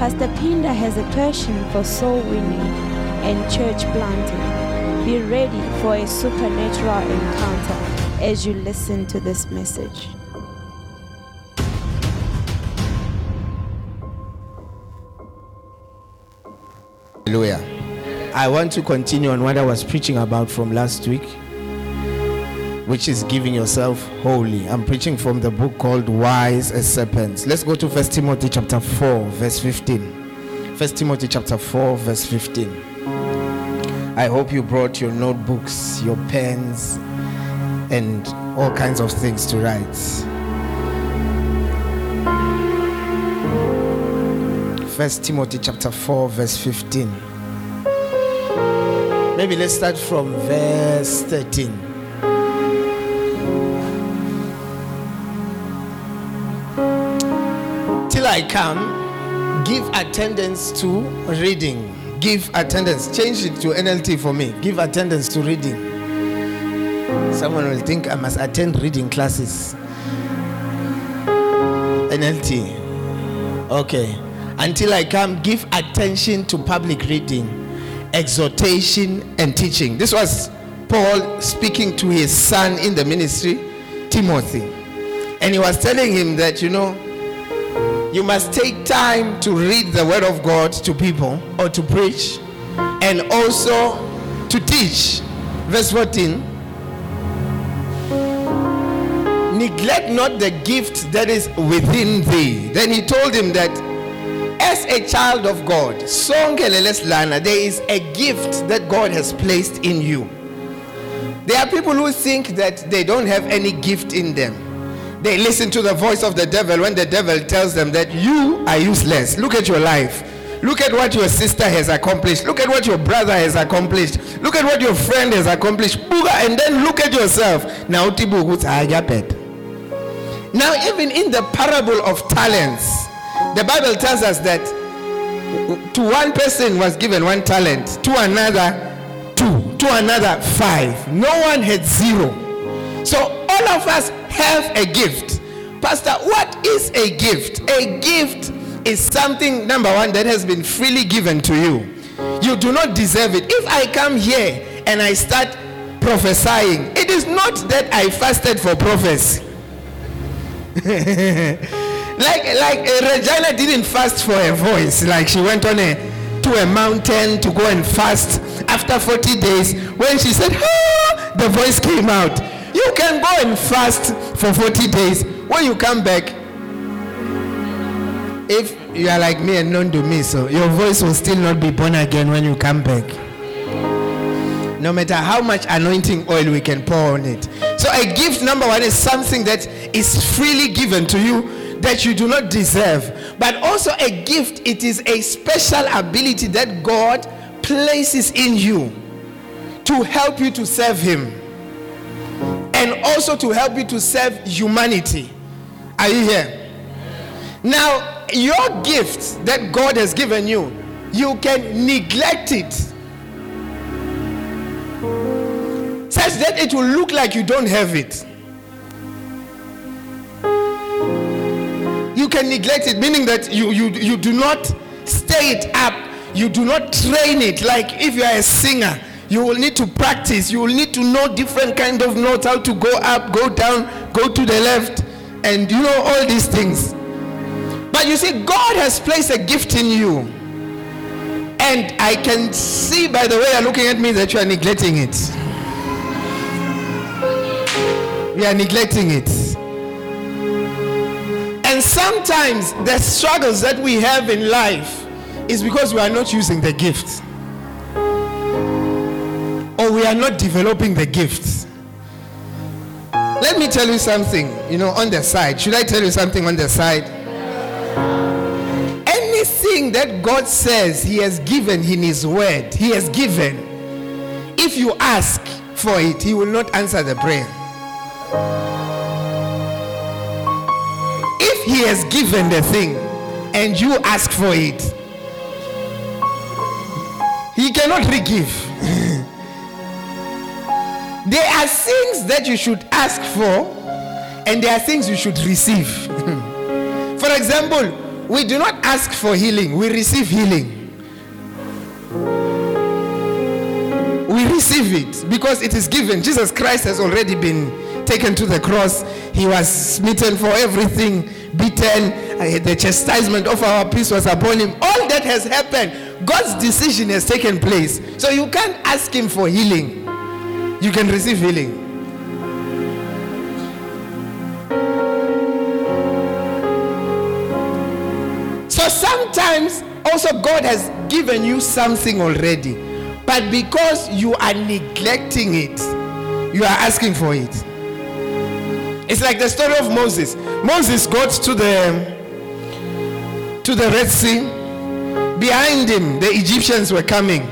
Pastor Pinda has a passion for soul winning and church planting. Be ready for a supernatural encounter as you listen to this message. Hallelujah. I want to continue on what I was preaching about from last week, which is giving yourself holy. I'm preaching from the book called Wise as Serpents. Let's go to 1 Timothy chapter 4, verse 15. 1 Timothy chapter 4, verse 15. I hope you brought your notebooks, your pens, and all kinds of things to write. First Timothy chapter 4, verse 15. Maybe let's start from verse 13. I come, give attendance to reading. Give attendance. Change it to NLT for me. Give attendance to reading. Someone will think I must attend reading classes. NLT. Okay. Until I come, give attention to public reading, exhortation, and teaching. This was Paul speaking to his son in the ministry, Timothy. And he was telling him that, you know, you must take time to read the word of God to people or to preach and also to teach. Verse 14 Neglect not the gift that is within thee. Then he told him that as a child of God, there is a gift that God has placed in you. There are people who think that they don't have any gift in them. They listen to the voice of the devil when the devil tells them that you are useless. Look at your life. Look at what your sister has accomplished. Look at what your brother has accomplished. Look at what your friend has accomplished. And then look at yourself. Now, even in the parable of talents, the Bible tells us that to one person was given one talent, to another two, to another five. No one had zero. So all of us have a gift. Pastor, what is a gift? A gift is something, number one, that has been freely given to you. You do not deserve it. If I come here and I start prophesying, it is not that I fasted for prophecy. like like uh, Regina didn't fast for a voice. Like she went on a to a mountain to go and fast after 40 days. When she said, ah, the voice came out. You can go and fast for 40 days. When you come back, if you are like me and known to me, so your voice will still not be born again when you come back. No matter how much anointing oil we can pour on it. So, a gift, number one, is something that is freely given to you that you do not deserve. But also, a gift, it is a special ability that God places in you to help you to serve Him and also to help you to serve humanity. Are you here? Now, your gift that God has given you, you can neglect it such that it will look like you don't have it. You can neglect it, meaning that you, you, you do not stay it up, you do not train it. Like if you are a singer, you will need to practice, you will need to know different kind of notes, how to go up, go down, go to the left, and you know all these things. But you see, God has placed a gift in you. And I can see by the way you're looking at me that you are neglecting it we are neglecting it. And sometimes the struggles that we have in life is because we are not using the gift. We are not developing the gifts. Let me tell you something, you know, on the side. Should I tell you something on the side? Anything that God says He has given in His word, He has given. If you ask for it, He will not answer the prayer. If He has given the thing and you ask for it, He cannot re-give. there are things that you should ask for, and there are things you should receive. for example, we do not ask for healing, we receive healing. We receive it because it is given. Jesus Christ has already been taken to the cross. He was smitten for everything, beaten. Uh, the chastisement of our peace was upon him. All that has happened. God's decision has taken place. So you can't ask him for healing. You can receive healing. So sometimes also God has given you something already, but because you are neglecting it, you are asking for it. It's like the story of Moses. Moses got to the to the Red Sea. Behind him, the Egyptians were coming.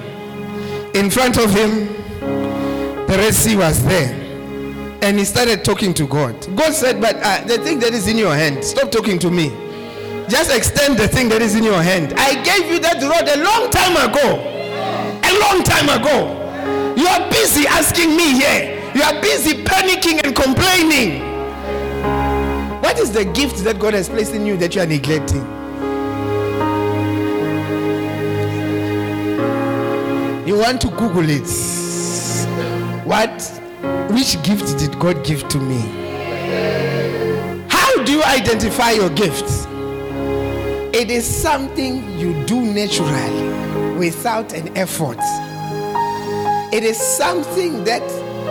In front of him, the was there. And he started talking to God. God said, But uh, the thing that is in your hand, stop talking to me. Just extend the thing that is in your hand. I gave you that rod a long time ago. A long time ago. You are busy asking me here. You are busy panicking and complaining. What is the gift that God has placed in you that you are neglecting? You want to Google it. What? Which gift did God give to me? How do you identify your gifts? It is something you do naturally without an effort. It is something that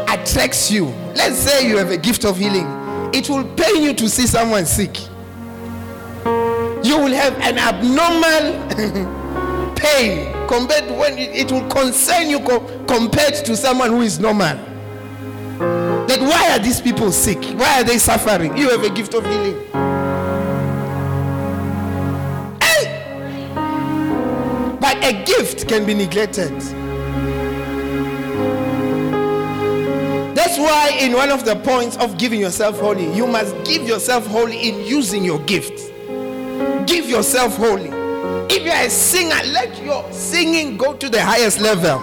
attracts you. Let's say you have a gift of healing, it will pain you to see someone sick. You will have an abnormal pain compared when it will concern you compared to someone who is normal. That why are these people sick? Why are they suffering? You have a gift of healing. Hey! But a gift can be neglected. That's why, in one of the points of giving yourself holy, you must give yourself holy in using your gift. Give yourself holy. If you are a singer, let your singing go to the highest level.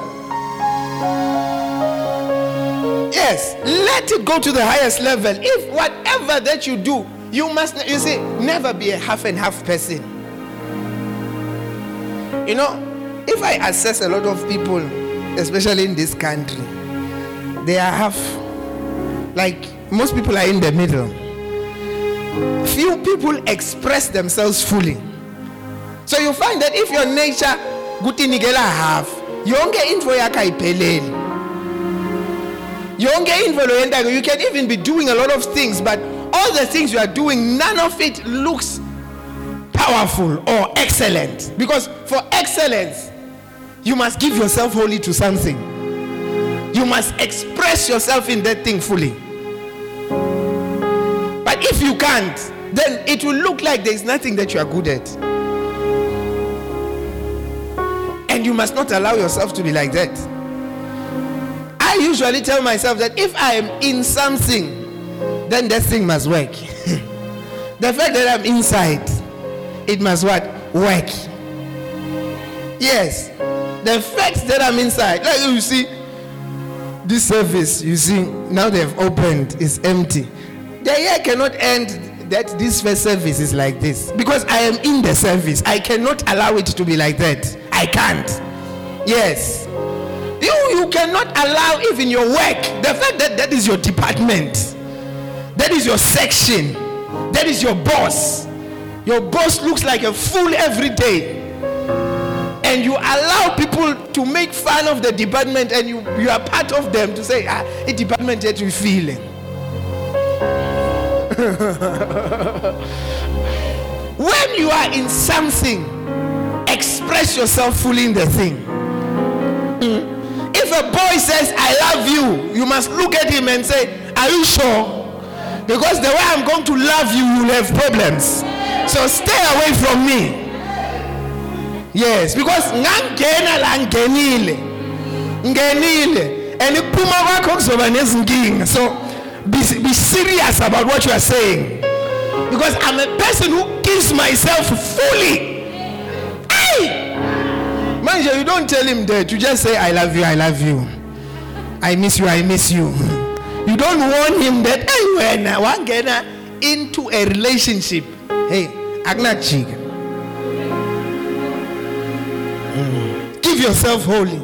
Yes, let it go to the highest level. If whatever that you do, you must, you see, never be a half and half person. You know, if I assess a lot of people, especially in this country, they are half, like most people are in the middle. Few people express themselves fully. So you find that if your nature kutinikela half, yonke info yakho ayipheleli. Yonke info loyentayo, you can even be doing a lot of things, but all the things you are doing, none of it looks powerful or excellent. Because for excellence, you must give yourself wholly to something. You must express yourself in that thing fully. But if you can't, then it will look like there is nothing that you are good at. And you must not allow yourself to be like that. I usually tell myself that if I am in something, then that thing must work. the fact that I'm inside, it must what? Work. Yes. The fact that I'm inside, like you see, this service, you see, now they've opened, is empty. The year cannot end that this first service is like this because I am in the service. I cannot allow it to be like that. I can't. Yes. You, you cannot allow even your work, the fact that that is your department, that is your section, that is your boss. Your boss looks like a fool every day. And you allow people to make fun of the department and you, you are part of them to say, ah, a department that you feeling. when you are in something, express yourself fully in the thing. Mm. If a boy says, I love you, you must look at him and say, Are you sure? Because the way I'm going to love you, you'll have problems. So stay away from me. yes because ngangena la ngenile ngenile and ukuphuma kwakho so be, be serious about what you are saying because i'm a person who gives myself fully manje you don't tell him that. You just say i love you i love you. I miss you i miss you. You don't warn him that hey wena wangena into a relationship. Hey akunajika Mm. give yourself holy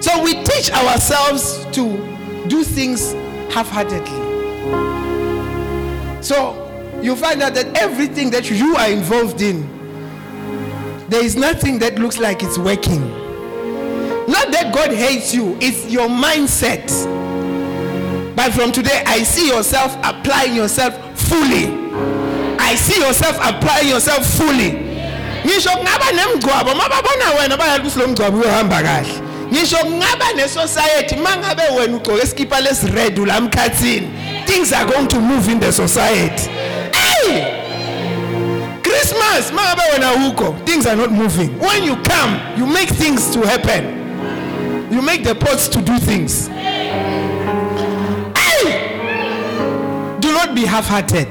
so we teach ourselves to do things half-heartedly. So you find out that everything that you are involved in there is nothing that looks like it's working. Not that god hates you it's your mindset. But from today i see yourself applying yourself fully. I see yourself applying yourself fully. Ngisho kungaba nemgcwabo mababona wena bayali ukuthi lo mgcwabo uyahamba kahle. Ngisho kungaba ne-society mangabe wena ugcoke iskipa lesired ulamkhathini things are going to move in the society. Hey christmas mangabe wena ukho things are not moving. When you come you make things to happen. You make the pots to do things. Hey! Do not be half-hearted.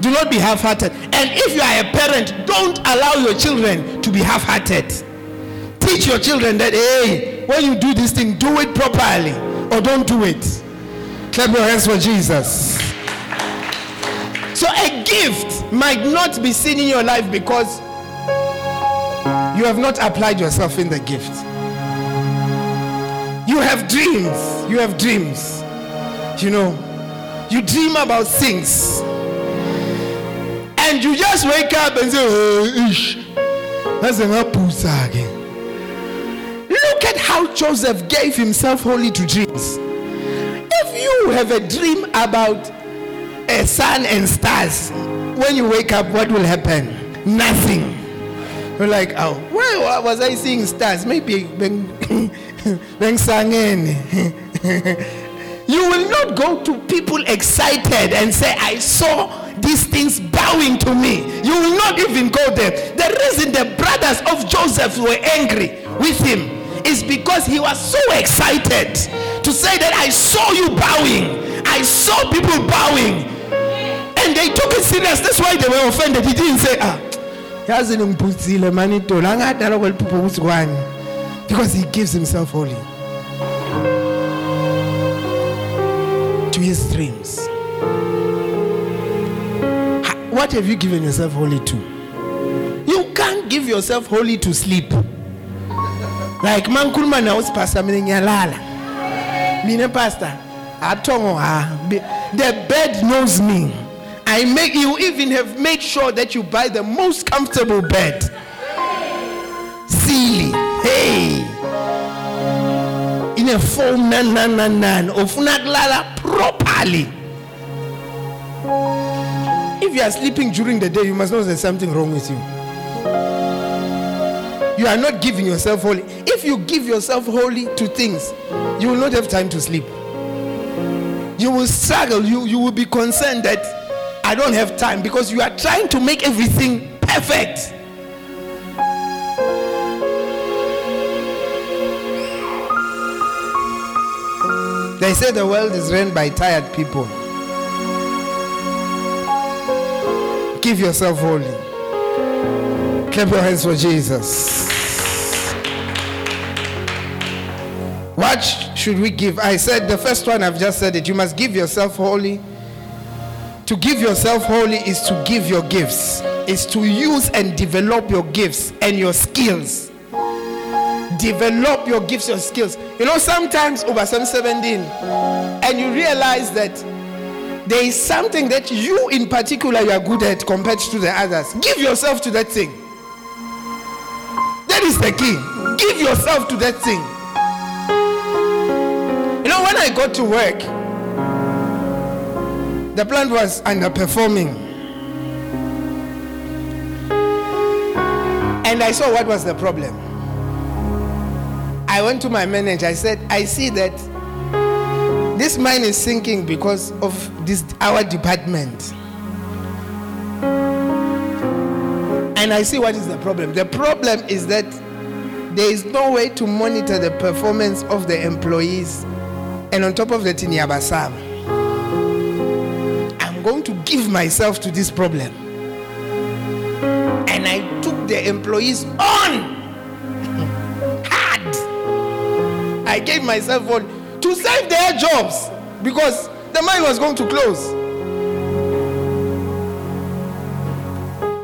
Do not be half-hearted. And if you are a parent don't allow your children to be half-hearted. Teach your children that hey when you do this thing do it properly or don't do it. Clap your hands for jesus. So a gift might not be seen in your life because you have not applied yourself in the gift. You have dreams. You have dreams. You know you dream about things. And you just wake up and say oh, ish ngaze ngaphuza ke. Look at how joseph gave himself wholly to dreams. If you have a dream about a sun and stars when you wake up what will happen? Nothing. You're like oh why was i seeing stars? Maybe bengisangene you will not go to people excited and say i saw these things bowing to me. You will not even go there. The reason the brothers of joseph were angry with him is because he was so excited to say that i saw you bowing. I saw people bowing and they took it serious. That's why they were offended. He didn't say ah yazi ngiphuthile mani itolo angadala kweliphupho ukuthi kwani? Because he gives himself wholly to his dreams. What have you given yourself wholly to? You can't give yourself wholly to sleep. Like mangikhuluma nawe sipasta mina ngiyalala. Mina pastor athongo ha the bed knows me i make you even have made sure that you buy the most comfortable bed. Silly. Hey. In a foam nan nan nan nan. Ufuna kulala properly. If you are sleeping during the day you must know there's something wrong with you. You are not giving yourself wholly if you give yourself wholly to things you will not have time to sleep. You will struggle. You you will be concerned that i don't have time because you are trying to make everything perfect they say the world is run by tired people give yourself holy. clap your hands for jesus What should we give? I said the first one, I've just said it. You must give yourself wholly. To give yourself holy is to give your gifts, is to use and develop your gifts and your skills. Develop your gifts, your skills. You know, sometimes over some 17, and you realize that there is something that you in particular you are good at compared to the others. Give yourself to that thing. That is the key. Give yourself to that thing. You know, when I got to work, the plant was underperforming. And I saw what was the problem. I went to my manager. I said, I see that this mine is sinking because of this our department. And I see what is the problem. The problem is that there is no way to monitor the performance of the employees. And on top of that, in Yabasam, I'm going to give myself to this problem. And I took the employees on hard. I gave myself on to save their jobs because the mine was going to close.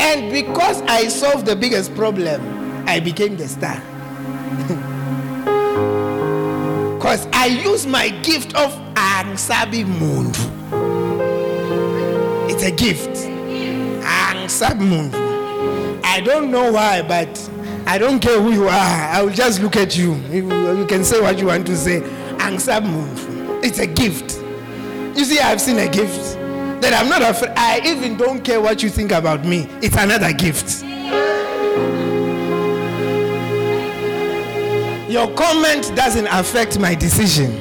And because I solved the biggest problem, I became the star. Because I used my gift of Angsabi Mundu. It's a gift. I don't know why, but I don't care who you are. I will just look at you. You, can say what you want to say. It's a gift. You see, I've seen a gift that I'm not afraid. I even don't care what you think about me. It's another gift. Your comment doesn't affect my decision.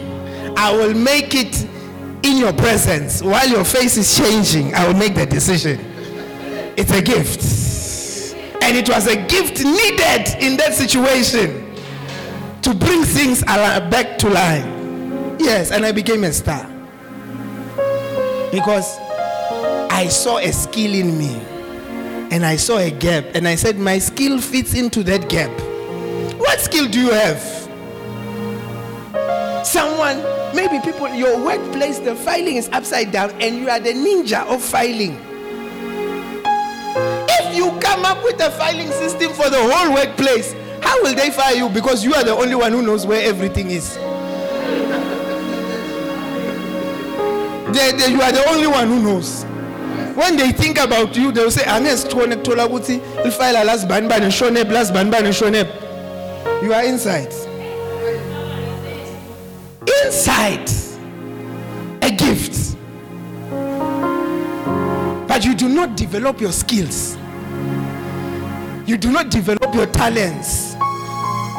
I will make it in your presence while your face is changing. I will make the decision. It's a gift. And it was a gift needed in that situation to bring things back to line. Yes, and I became a star because I saw a skill in me and I saw a gap, and I said, My skill fits into that gap. What skill do you have? Someone, maybe people, your workplace, the filing is upside down, and you are the ninja of filing. If you come up with a filing system for the whole workplace, how will they fire you? Because you are the only one who knows where everything is. They, they, you are the only one who knows. When they think about you, they'll say, You are tola Inside a gift. But you do not develop your skills. You do not develop your talents.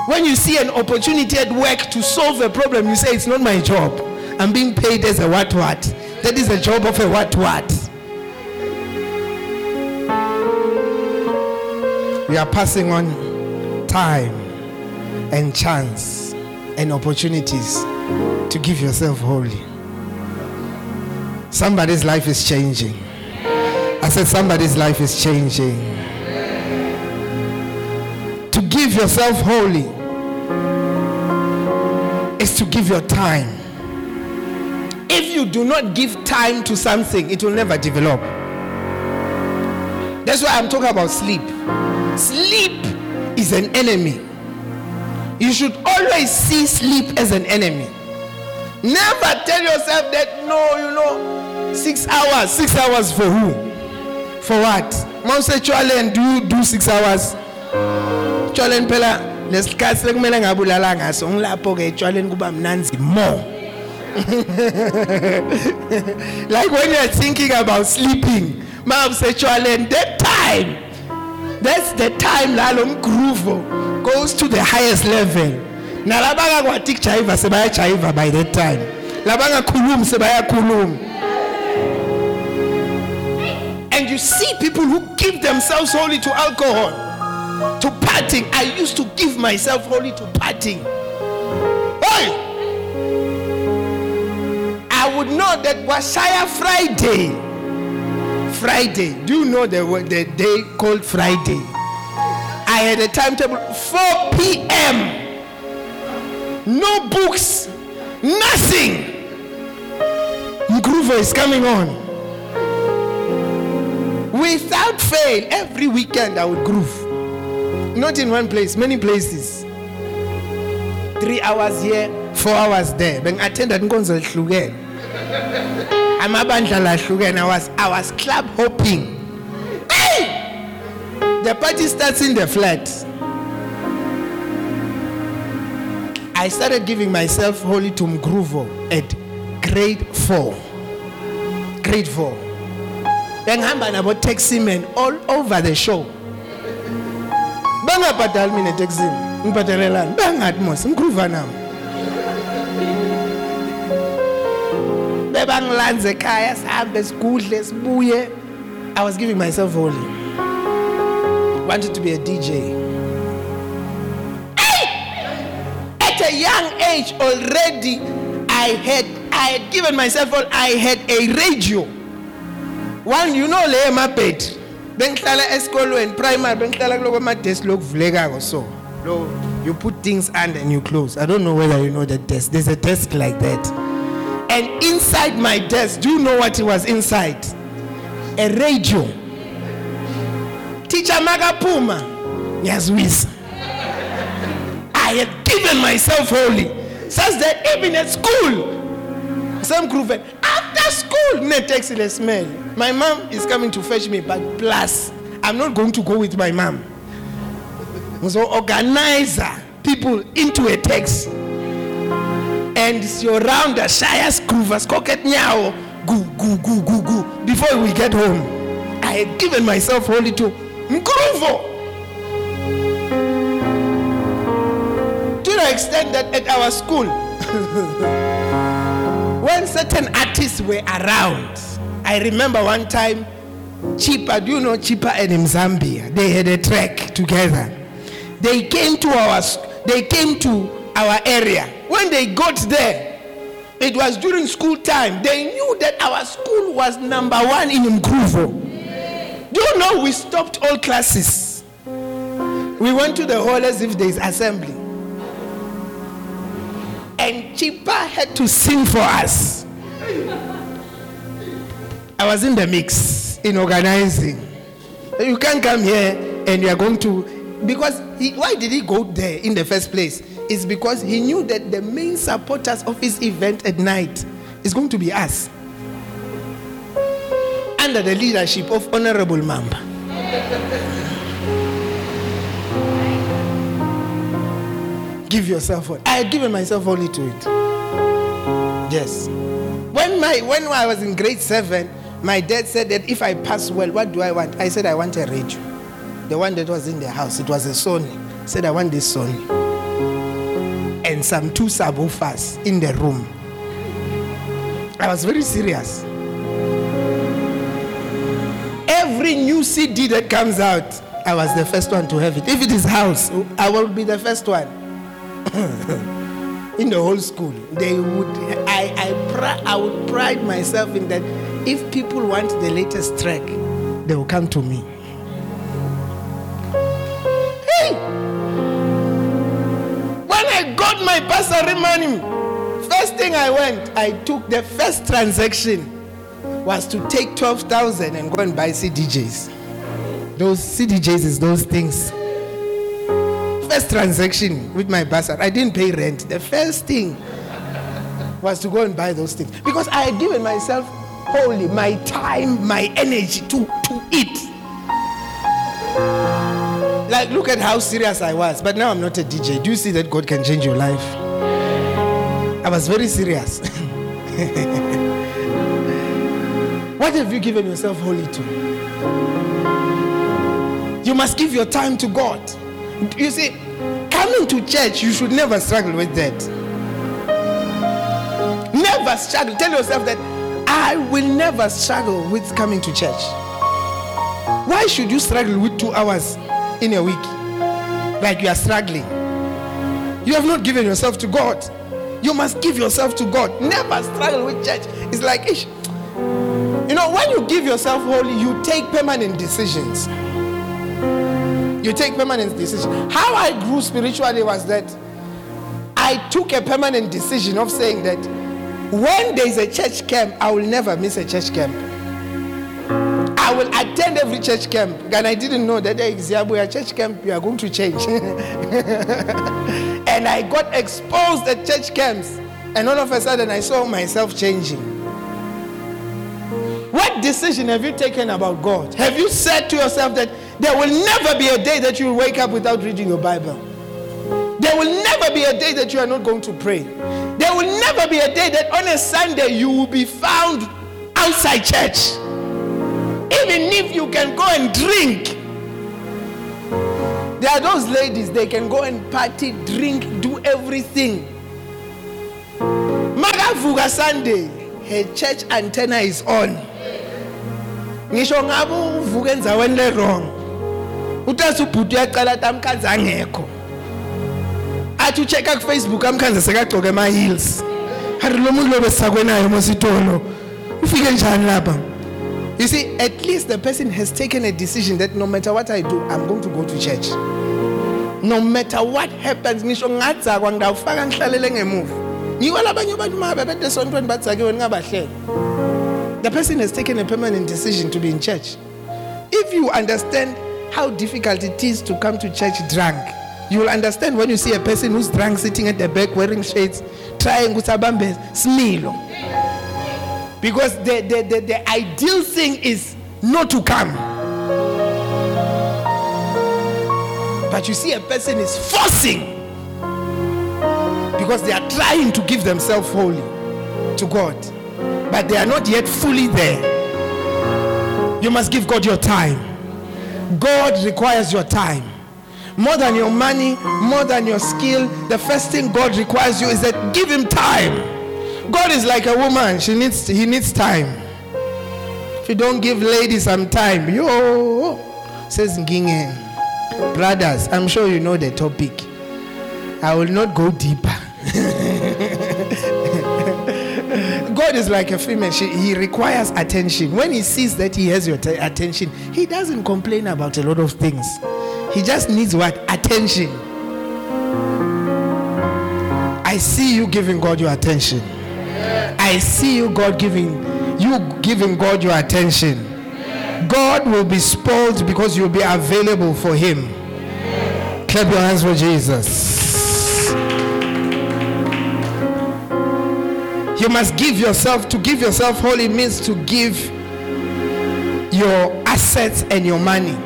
When you see an opportunity at work to solve a problem, you say, It's not my job. I'm being paid as a what what. That is the job of a what what. We are passing on time and chance and opportunities to give yourself wholly. Somebody's life is changing. I said, somebody's life is changing. To give yourself wholly is to give your time. If you do not give time to something, it will never develop. That's why I'm talking about sleep. Sleep is an enemy. You should always see sleep as an enemy. Never tell yourself that, no, you know, six hours. Six hours for who? For what? Mom Chwalen, do you do six hours? Chwalen phela lesikhathi sekumele ngabulala ngaso ngilapho ke etshwaleni kuba mnanzi more like when you're thinking about sleeping mom say Chwalen that time that's the time la lo mgroove goes to the highest level nalabangakwati kujayiva sebayajayiva by that time. Labangakhulumi sebayakhuluma and you see people who give themselves wholly to alcohol to partying. I used to give myself wholly to partying. Hey! i would know that wasaya friday. Friday. Do you know the, the day called friday? I had a timetable 4 p.m no books, nothing. Groove is coming on. Without fail, every weekend I would groove. Not in one place, many places. Three hours here, four hours there. When I attended Nkonzo Hlugen. Amabandla lahlukene. I was I was club hopping. Hey! The party starts in the flat. I started giving myself wholly to Mgruvo at grade 4. Grade 4. Bengihamba nabo taxi men all over the show. Bangabhadali mina taxi. Ngibhadalelani? Bangathi mos Mgruva nami. Bebangilanze ekhaya sihambe sigudle sibuye. I was giving myself wholly. wanted to be a DJ. A young age already, I had I had given myself all I had a radio. One, you know le emabed. Bengihlala esikolweni primary bengihlala kuloko ama desk lokuvulekako so. Lo you put things under and you close. I don't know whether you know that desk. There's a desk like that. And inside my desk, do you know what it was inside? A radio. Teacher Magapuma. Ngiyazwisa. I had given myself wholly. Such that even at school, some group after school, ne taxi the smell. My mom is coming to fetch me, but plus, I'm not going to go with my mom. So organizer people into a taxi. And surround the Shire Scroovers, Cocket Nyao, goo, goo, goo, goo, goo, before we get home. I had given myself wholly to Nkruvo. Extent that at our school, when certain artists were around, I remember one time, Chipa, do you know Chipa and in Zambia? They had a track together. They came to our, they came to our area. When they got there, it was during school time. They knew that our school was number one in Mkruvo. Do you know we stopped all classes? We went to the hall as if there is assembly. And Chipa had to sing for us. I was in the mix in organizing. You can't come here and you are going to because he, why did he go there in the first place? It's because he knew that the main supporters of his event at night is going to be us. Under the leadership of Honorable Mamba. Give yourself. I had given myself only to it. Yes. When my when I was in grade seven, my dad said that if I pass well, what do I want? I said I want a radio. The one that was in the house. It was a Sony. Said I want this Sony. And some two subwoofers in the room. I was very serious. Every new CD that comes out, I was the first one to have it. If it is house, I will be the first one. in the whole school. They would, I, I, pri- I would pride myself in that. If people want the latest track, they will come to me. Hey, when I got my bursary money, first thing I went, I took the first transaction was to take twelve thousand and go and buy CDJs. Those CDJs is those things first transaction with my bursar, I didn't pay rent. The first thing was to go and buy those things because I had given myself wholly my time, my energy to, to eat. Like, look at how serious I was. But now I'm not a DJ. Do you see that God can change your life? I was very serious. what have you given yourself wholly to? You must give your time to God. You see, coming to church, you should never struggle with that. Never struggle. Tell yourself that I will never struggle with coming to church. Why should you struggle with two hours in a week? Like you are struggling. You have not given yourself to God. You must give yourself to God. Never struggle with church. It's like, ish. you know, when you give yourself wholly, you take permanent decisions. You take permanent decision. How I grew spiritually was that I took a permanent decision of saying that when there is a church camp, I will never miss a church camp. I will attend every church camp. And I didn't know that there is a church camp, you are going to change. and I got exposed at church camps. And all of a sudden, I saw myself changing. What decision have you taken about God? Have you said to yourself that there will never be a day that you will wake up without reading your Bible? There will never be a day that you are not going to pray. There will never be a day that on a Sunday you will be found outside church. Even if you can go and drink. There are those ladies, they can go and party, drink, do everything. Magavuga Sunday, her church antenna is on. ngisho ngabe uvuka endzaweni le wrong utazi ubhuti uyacala athi amkhanze angekho. Athi uchecka kufacebook amkhanze sekagcoke ama-heels. Hari lo muntu lo besisakwenayo mositolo ufike njani lapha? You see at least the person has taken a decision that no matter what i do i'm going to go to church. No matter what happens ngisho ngingadzakwa ngidawufaka ngihlalele ngemuva. Yiko labanye abantu uma bebede esontweni badzakiwe ningabahlele the person has taken a permanent decision to be in church. If you understand how difficult it is to come to church drunk. You will understand when you see a person who's drunk sitting at the back wearing shades trying ukuthi abambe smilo. Because the, the, the, the ideal thing is not to come. But you see a person is forcing because they are trying to give themselves wholly to God but they are not yet fully there. You must give God your time God requires your time more than your money, more than your skill. The first thing God requires you is that give him time. God is like a woman, she needs he needs time. If you don't give ladies some time, yo says Ngingen. Brothers, I'm sure you know the topic. I will not go deeper. Is like a female. She, he requires attention. When he sees that he has your t- attention, he doesn't complain about a lot of things. He just needs what? Attention. I see you giving God your attention. I see you God giving you giving God your attention. God will be spoiled because you'll be available for him. Clap your hands for Jesus. You must give yourself to give yourself holy means to give your assets and your money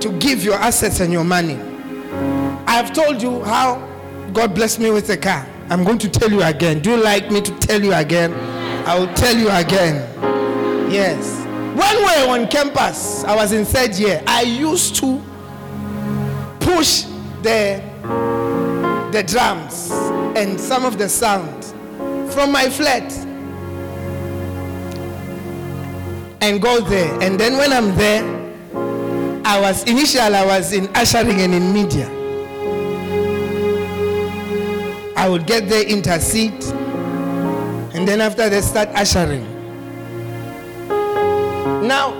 to give your assets and your money. I've told you how God blessed me with a car. I'm going to tell you again. Do you like me to tell you again? I will tell you again. Yes. When we were on campus, I was in third year. I used to push the the drums and some of the sound from my flat and go there. And then when I'm there, I was initially I was in ushering and in media. I would get there, intercede, and then after they start ushering. Now,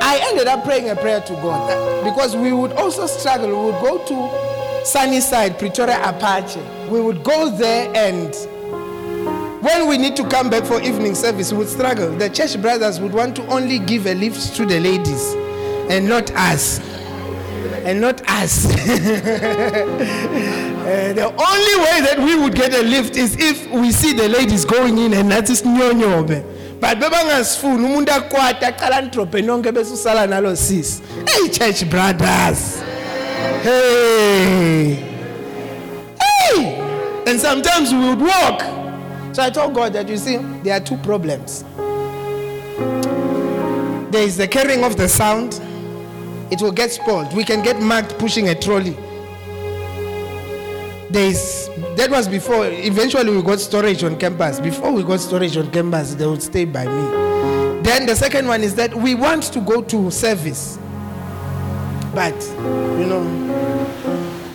I ended up praying a prayer to God because we would also struggle. We would go to Sunnyside, Pretoria Apache. We would go there and when we need to come back for evening service, we would struggle. The church brothers would want to only give a lift to the ladies and not us. And not us. Uh, the only way that we would get a lift is if we see the ladies going in and nathi sinyonyobe but bebangasifuni umuntu akwata aqala ndrobhe nonke bese usala nalo sisi hey church brothers hey! Hey! And sometimes we would walk. So i told god that you see there are two problems. There is the carrying of the sound. It will get spoiled. We can get marked pushing a trolley. There is that was before eventually we got storage on campus. Before we got storage on campus they would stay by me. Then the second one is that we want to go to service but you know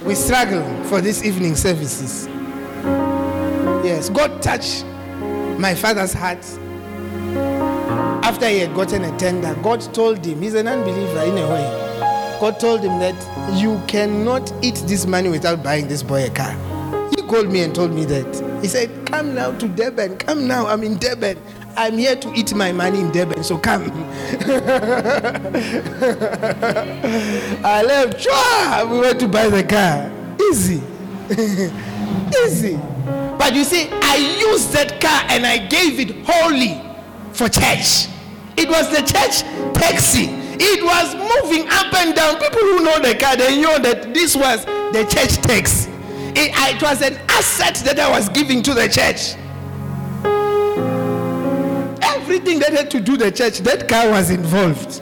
we struggle for these evening services yes god touched my father's heart after he had gotten a tender god told him he's an unbeliever in a way God told him that you cannot eat this money without buying this boy a car. He called me and told me that. He said, Come now to Durban. Come now. I'm in Durban. I'm here to eat my money in Durban. So come. I left. Chua! We went to buy the car. Easy. Easy. But you see, I used that car and I gave it wholly for church. It was the church taxi. It was moving up and down. People who know the car, they know that this was the church tax. It, it was an asset that I was giving to the church. Everything that had to do the church, that car was involved.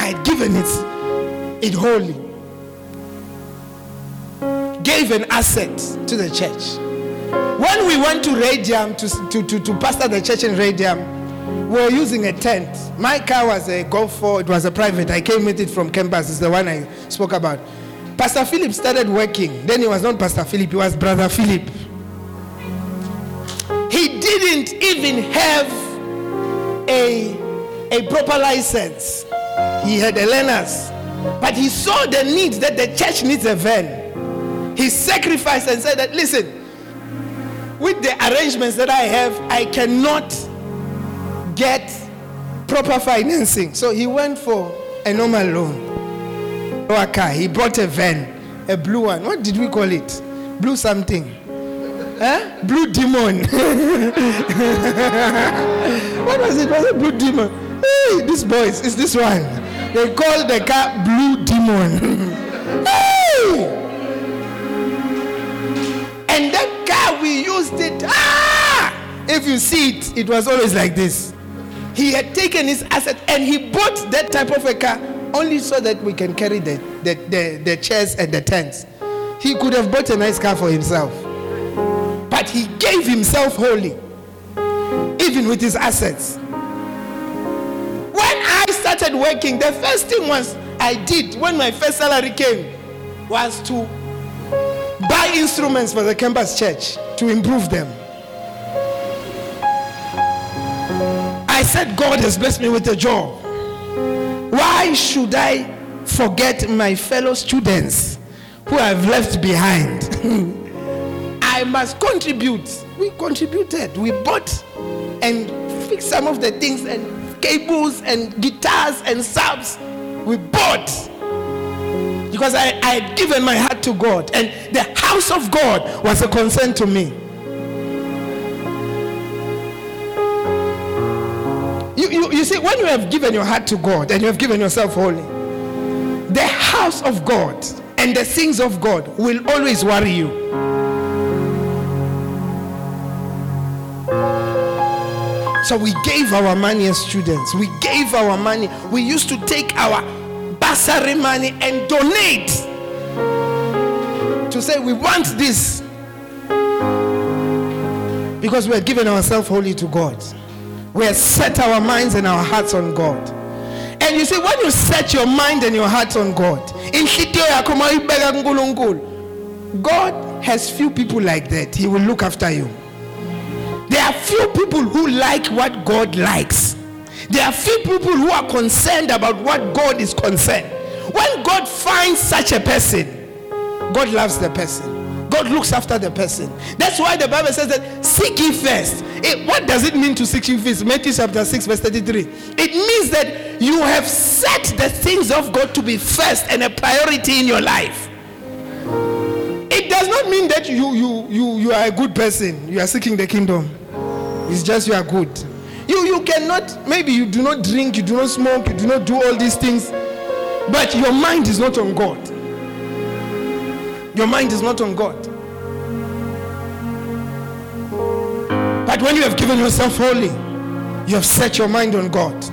I had given it, it wholly. Gave an asset to the church. When we went to Radium to, to, to, to pastor the church in Radium, we were using a tent. My car was a Golf 4, it was a private. I came with it from campus, it's the one I spoke about. Pastor Philip started working. Then he was not Pastor Philip, he was Brother Philip. He didn't even have a, a proper license. He had a learner's. But he saw the need that the church needs a van. He sacrificed and said that, listen, with the arrangements that I have, I cannot get proper financing. So he went for a normal loan. He bought a van, a blue one. What did we call it? Blue something. Huh? Blue demon. what was it? Was it blue demon? Hey, this boys, it's this one. They call the car blue demon. hey! And that car we used it. Ah! If you see it, it was always like this. He had taken his asset and he bought that type of a car only so that we can carry the, the, the, the chairs and the tents. He could have bought a nice car for himself. But he gave himself wholly, even with his assets. When I started working, the first thing was I did when my first salary came was to buy instruments for the campus church to improve them. I said, God has blessed me with a job. Why should I forget my fellow students who I've left behind? I must contribute. We contributed. We bought and fixed some of the things and cables and guitars and subs. We bought because I, I had given my heart to God and the house of God was a concern to me. You, you, you see, when you have given your heart to God and you have given yourself wholly, the house of God and the things of God will always worry you. So we gave our money as students. We gave our money. We used to take our bursary money and donate to say we want this because we are giving ourselves wholly to God. We have set our minds and our hearts on God. And you see, when you set your mind and your heart on God, God has few people like that. He will look after you. There are few people who like what God likes. There are few people who are concerned about what God is concerned. When God finds such a person, God loves the person. God looks after the person. That's why the Bible says that seek ye first. It, what does it mean to seek ye first? Matthew chapter 6, verse 33. It means that you have set the things of God to be first and a priority in your life. It does not mean that you you you you are a good person. You are seeking the kingdom. It's just you are good. You you cannot maybe you do not drink, you do not smoke, you do not do all these things, but your mind is not on God. Your mind is not on God. But when you have given yourself wholly, you have set your mind on God.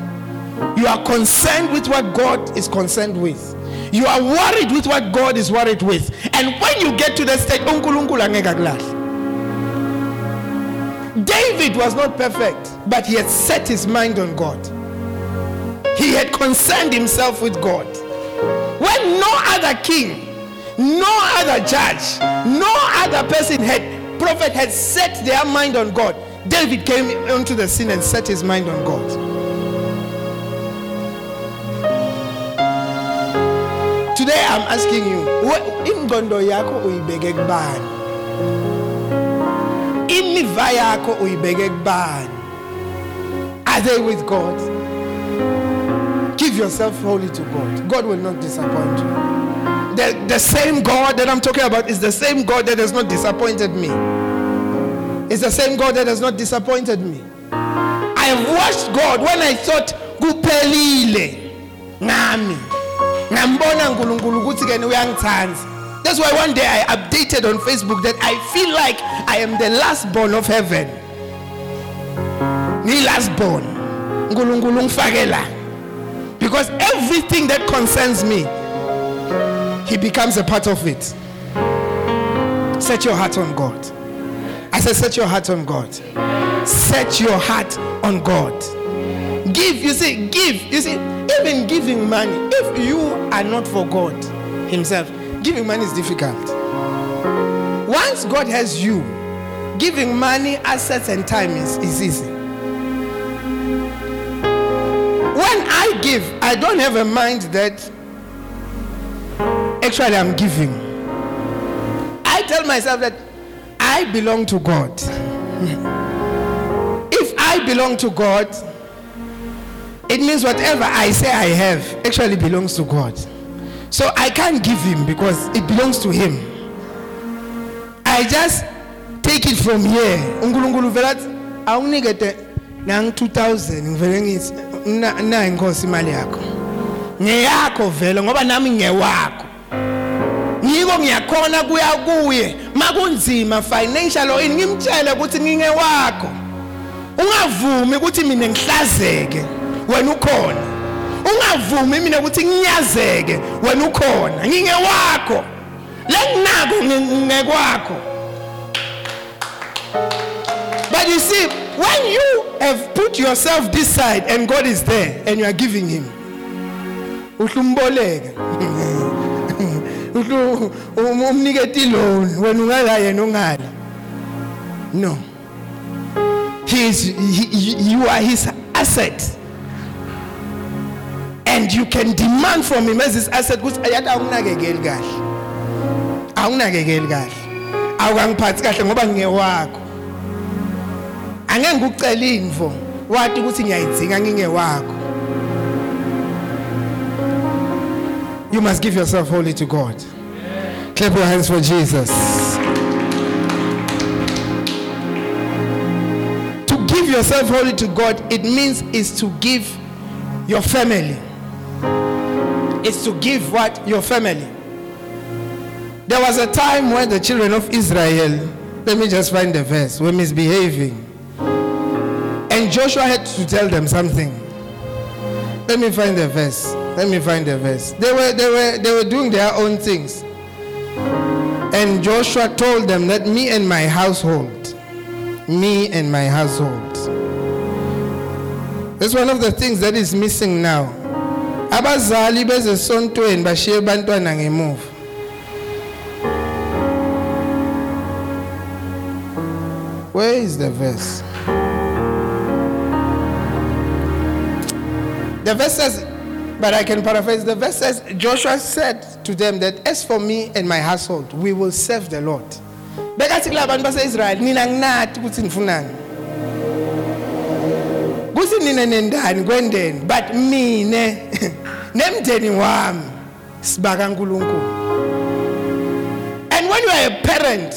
You are concerned with what God is concerned with. You are worried with what God is worried with. And when you get to angeke akulahle. David was not perfect, but he had set his mind on God. He had concerned himself with God. When no other king no other judge, no other person had prophet had set their mind on God. David came onto the scene and set his mind on God. Today I'm asking you, what ingqondo yakho uyibeke Imiva yakho uyibeke kubani? Are they with God? Give yourself wholly to God. God will not disappoint you the, the same God that I'm talking about is the same God that has not disappointed me. It's the same God that has not disappointed me. I have watched God when I thought kuphelile ngami ngambona uNkulunkulu ukuthi ke uyangithanda that's why one day I updated on Facebook that I feel like I am the last born of heaven ni last born because everything that concerns me he becomes a part of it. Set your heart on God. I said, set your heart on God. Set your heart on God. Give, you see, give. You see, even giving money, if you are not for God Himself, giving money is difficult. Once God has you, giving money, assets, and time is, is easy. When I give, I don't have a mind that actually I'm giving. I tell myself that I belong to God. if I belong to God, it means whatever I say I have actually belongs to God. So I can't give him because it belongs to him. I just take it from here. uNkulunkulu vela awunikete nang 2000 ngivele ngithi na inkosi imali yakho. Ngeyakho vele ngoba nami ngewakho. Yiko ngiyakhona kuya kuye makunzima financial or ngimtshele ukuthi ngingewakho. Ungavumi ukuthi mina ngihlazeke wena ukhona. Ungavumi mina ukuthi wena ukhona. Ngingewakho. Lenginako ngekwakho. But you see, when you have put yourself this side and God is there and you are giving Him, uhlumboleka. Uhlu um-, umniketi loan wena ungala yena ungala. No. He is he, you are his asset. And you can demand from him as asset ukuthi ayathi awunakekeli kahle. Awunakekeli kahle. Awukangiphathi kahle ngoba ngingewakho. angeke ngikucela indvo wathi ukuthi ngiyayidzinga ngingewakho you must give yourself wholly to god clap your hands for jesus to give yourself wholly to god it means is to give your family is to give what your family there was a time when the children of israel let me just find the verse were misbehaving and Joshua had to tell them something. Let me find the verse. Let me find the verse. They were they were they were doing their own things. And Joshua told them that me and my household, me and my household. That's one of the things that is missing now. Abazali bezesontweni bashiye bantwana ngemuva. Where is the verse? The verse says, but I can paraphrase. The verse says, Joshua said to them that as for me and my household, we will serve the Lord. bekathi kula bantu base-israyeli nina nginathi ukuthi nifunani kuthi nina nendani kwendeni but mine nemndeni wami sibaka nkulunkulu and when you are a parent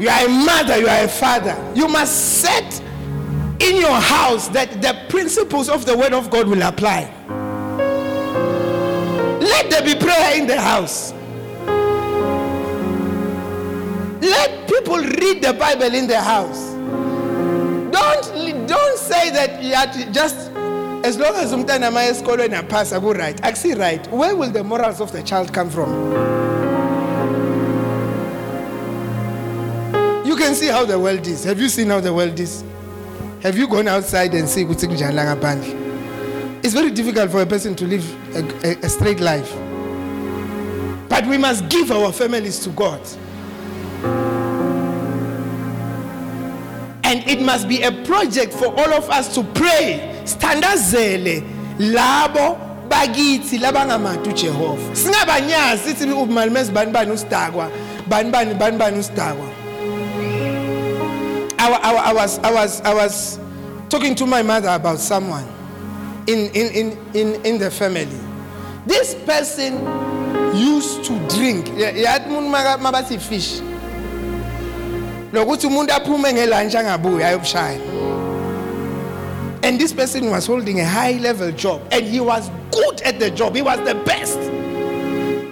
you are a mother you are a father you must set in your house that the principles of the word of God will apply. Let there be prayer in the house. Let people read the Bible in the house. Don't, that have just as long as umntana esikolweni aphasa ku-right akusi right where will the morals of the child come from you can see how the world is have you seen how the world is have you gone outside and see ukuthi kunjani la? It's very difficult for a person to live a, a, a straight life. But we must give our families to God. It must be a project for all of us to pray. Standazele labo bakithi labangamati uJehova. Singabanyazi sithi ubumalimezi bani bani usidakwa, bani bani bani bani usidakwa. I, I, I, was, I, was, I was talking to my mother about someone in, in, in, in, in the family. This person used to drink. umuntu mabathi fish lokuthi umuntu aphume ngelunch angabuyi ayobushaya and this person was holding a high level job and he was good at the job he was the best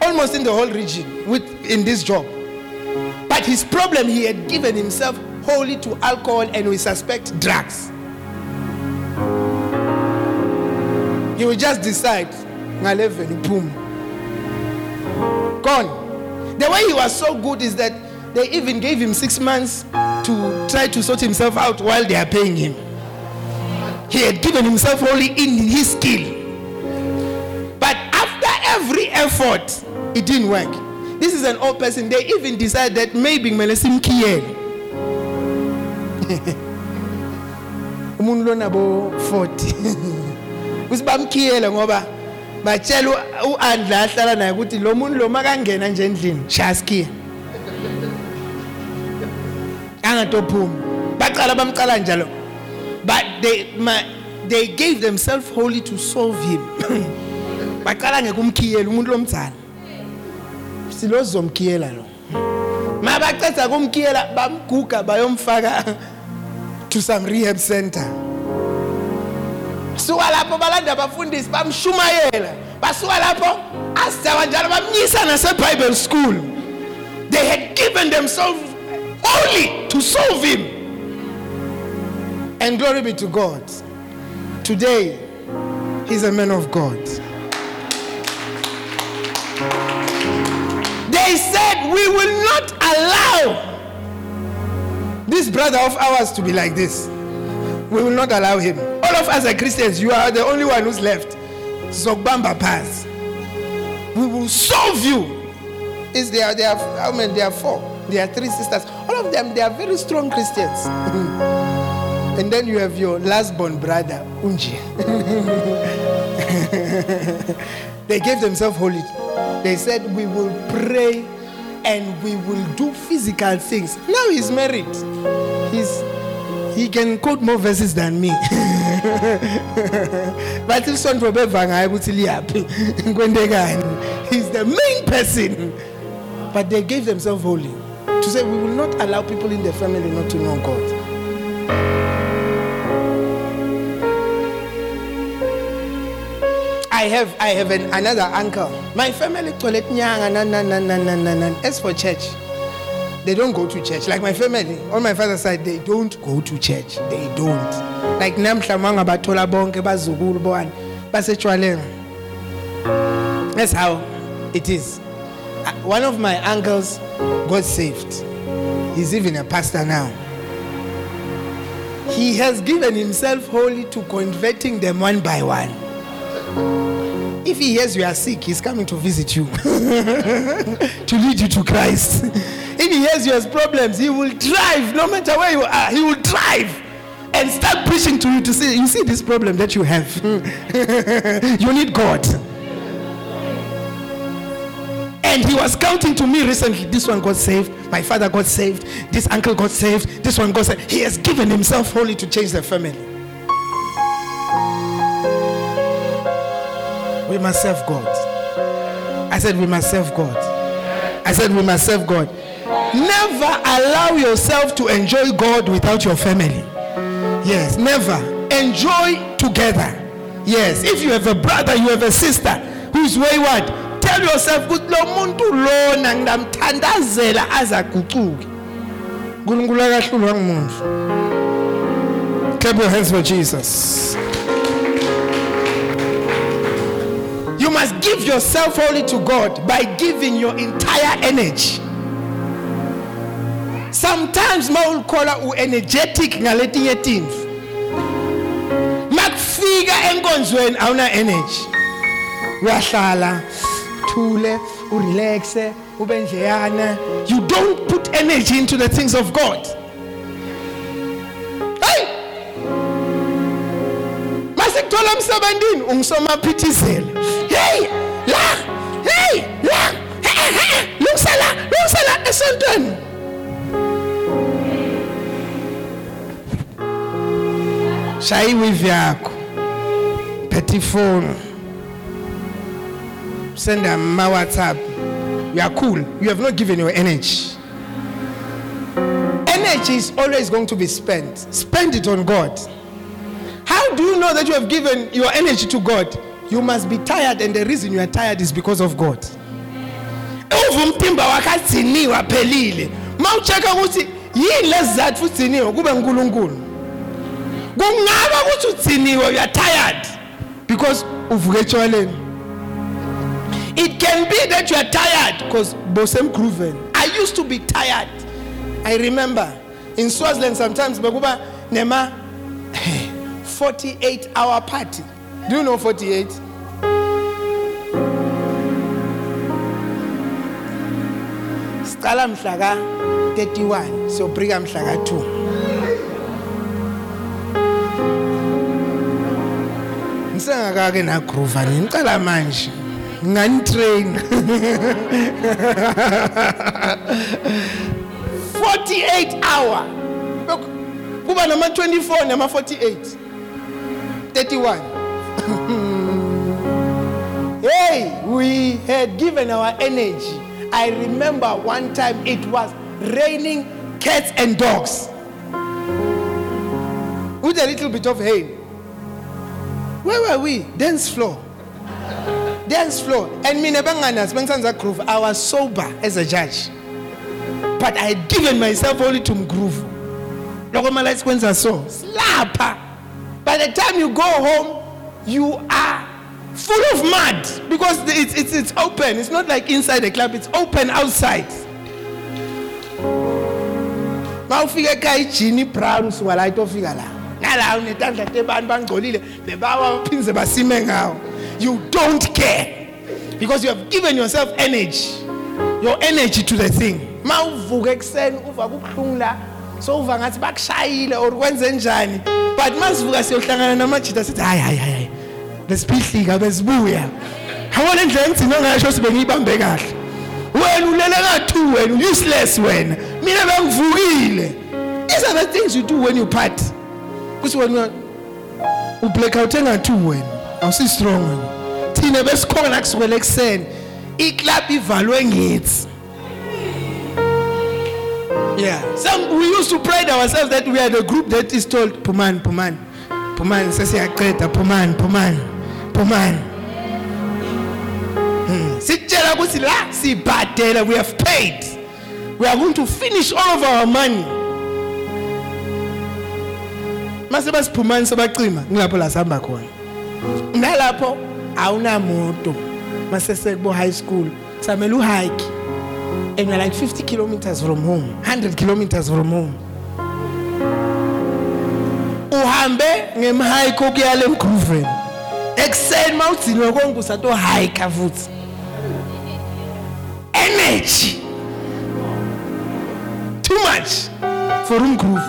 almost in the whole region with in this job but his problem he had given himself wholly to alcohol and we suspect drugs. He will just decide, boom. Gone. The way he was so good is that they even gave him six months to try to sort himself out while they are paying him. He had given himself wholly in his skill. But after every effort, it didn't work. This is an old person. They even decided that maybe Melesim Kiel. umuntu lona bo 40 kusi bamkhiyele ngoba batshela u-andla ahlala naye ukuthi lo muntu lo makangena nje endlini angatophumi baqala bamcala njalo. But they, ma, they gave themselves wholly to solve him. Baqala ngekumkhiyela umuntu lomdzana silozomkhiyela lo. Mabaceda kumkhiyela bamguga bayomfaka to some rehab center. Suka lapho balanda abafundisi bamshumayela. Basuka lapho asizawa njalo bamnyisa nase-bible school. They had given themselves only to solve him and glory be to god today he's a man of god they said we will not allow this brother of ours to be like this. We will not allow him. All of us are Christians. You are the only one who's left. Zogbamba pass. We will solve you. Is there? There are how many? There are four. There are three sisters. All of them. They are very strong Christians. and then you have your last born brother Unji. they gave themselves wholly. They said we will pray and we will do physical things. Now he's married. He's he can quote more verses than me. but if son liyaphi kwendekani. He's the main person. But they gave themselves wholly to say we will not allow people in the family not to know God. I have I have an, another uncle. My family toilet nyanga na na na na na na. As for church, they don't go to church. Like my family, on my father's side, they don't go to church. They don't. Like namhla manga bathola bonke bazukulu bani basetshwaleni. That's how it is. One of my uncles got saved. He's even a pastor now. He has given himself wholly to converting them one by one. If he hears you are sick, he's coming to visit you to lead you to Christ. If he hears you has problems, he will drive no matter where you are. He will drive and start preaching to you to say, You see this problem that you have. you need God. And he was counting to me recently. This one got saved. My father got saved. This uncle got saved. This one got saved. He has given himself wholly to change the family. We must serve God. I said, We must serve God. I said, We must serve God. Never allow yourself to enjoy God without your family. Yes, never. Enjoy together. Yes, if you have a brother, you have a sister who's wayward, tell yourself, "Ukuthi lo muntu lona nginamthandazela azagucuke. uNkulunkulu akahlulwa ngumuntu. Clap your hands for Jesus. You must give yourself wholly to God by giving your entire energy. Sometimes mawulikhola u-energetic ngaletinye tintfo. Makufika enkonzweni awuna energy. Uyahlala, thule, urelaxe, ube njeyana. You don't put energy into the things of God. Hey! masikuthola emsebentini ungisomaphithizela hey la hey la lungisela lungisela esontweni shaya iwivi yakho phethe ifoni send ama-whatsapp you are cool. You have not given your energy. Energy is always going to be spent. Spend it on god. How do you know that you have given your energy to God? You must be tired, and the reason you are tired is because of God. uva umtimba wakhe adziniwe aphelile ma ucheka ukuthi yini lesizathu udziniwe kube nkulunkulu kungaba ukuthi udziniwe you are tired. Because uvuke etshwaleni it can be that you are tired because bosemgroven i used to be tired i remember in swaziland sometimes bekuba nema 48 hour party. Do you know 48? Siqala mhla ka 31 siyobhrika mhla ka 2. Ngisengakake na groove ani ngicela manje. Nganitrain. 48 hour. Look, kuba nama 24 nama 48. 31. hey, we had given our energy. I remember one time it was raining cats and dogs. With a little bit of rain. Where were we? Dance floor. Dance floor. And mina banganas bengisanza groove. I was sober as a judge. But I had given myself only to groove. Loko malights kwenza so. Slapper. By the time you go home, you are full of mud because it's, it's, it's open. It's not like inside the club, it's open outside. mawufika ekhaya ijini brown suka la itofika la nala unetandla tebantu bangcolile bebawa baphinze basime ngawo you don't care. Because you have given yourself energy. Your energy to the thing. Mawuvuka ekuseni uva kubuhlungu la so uva ngathi bakushayile or kwenze njani. But masivuka siyohlangana namajita sithi hayi hayi hayi lesiphihlika besibuya yabona indlela engigcine ngasho sibe ngiyibambe kahle? Wena ulele nga-two wena useless wena. Mina bengivukile. These are the things you do when you party. Kuthi wena ublack-out enga-two wena awusi-strong thina besikhona kusukela ekuseni iklab ivalwe ngithi Yeah. Some we used to pride ourselves that we are the group that is told Puman, Puman, Puman, sesiyaqeda Puman, Puman, Puman. Hmm. Sitshela ukuthi la sibhadela we have paid. We are going to finish all of our money. Mase basiphumani sebacima ngilapho la sihamba khona. Nalapho awunamoto. Mase sekubo high school. Samele uhike. and we're like 50 kilometers from home 100 kilometers from home uhambe ngemhike okuyala emgruveni ekuseni uma ugcinwe konke usatohayika futhi energy too much for umgroove